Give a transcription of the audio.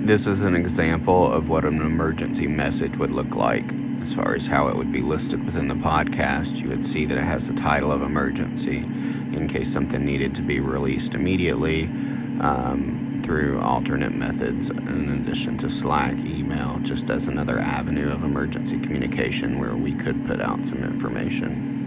this is an example of what an emergency message would look like. As far as how it would be listed within the podcast, you would see that it has the title of emergency in case something needed to be released immediately um, through alternate methods, in addition to Slack, email, just as another avenue of emergency communication where we could put out some information.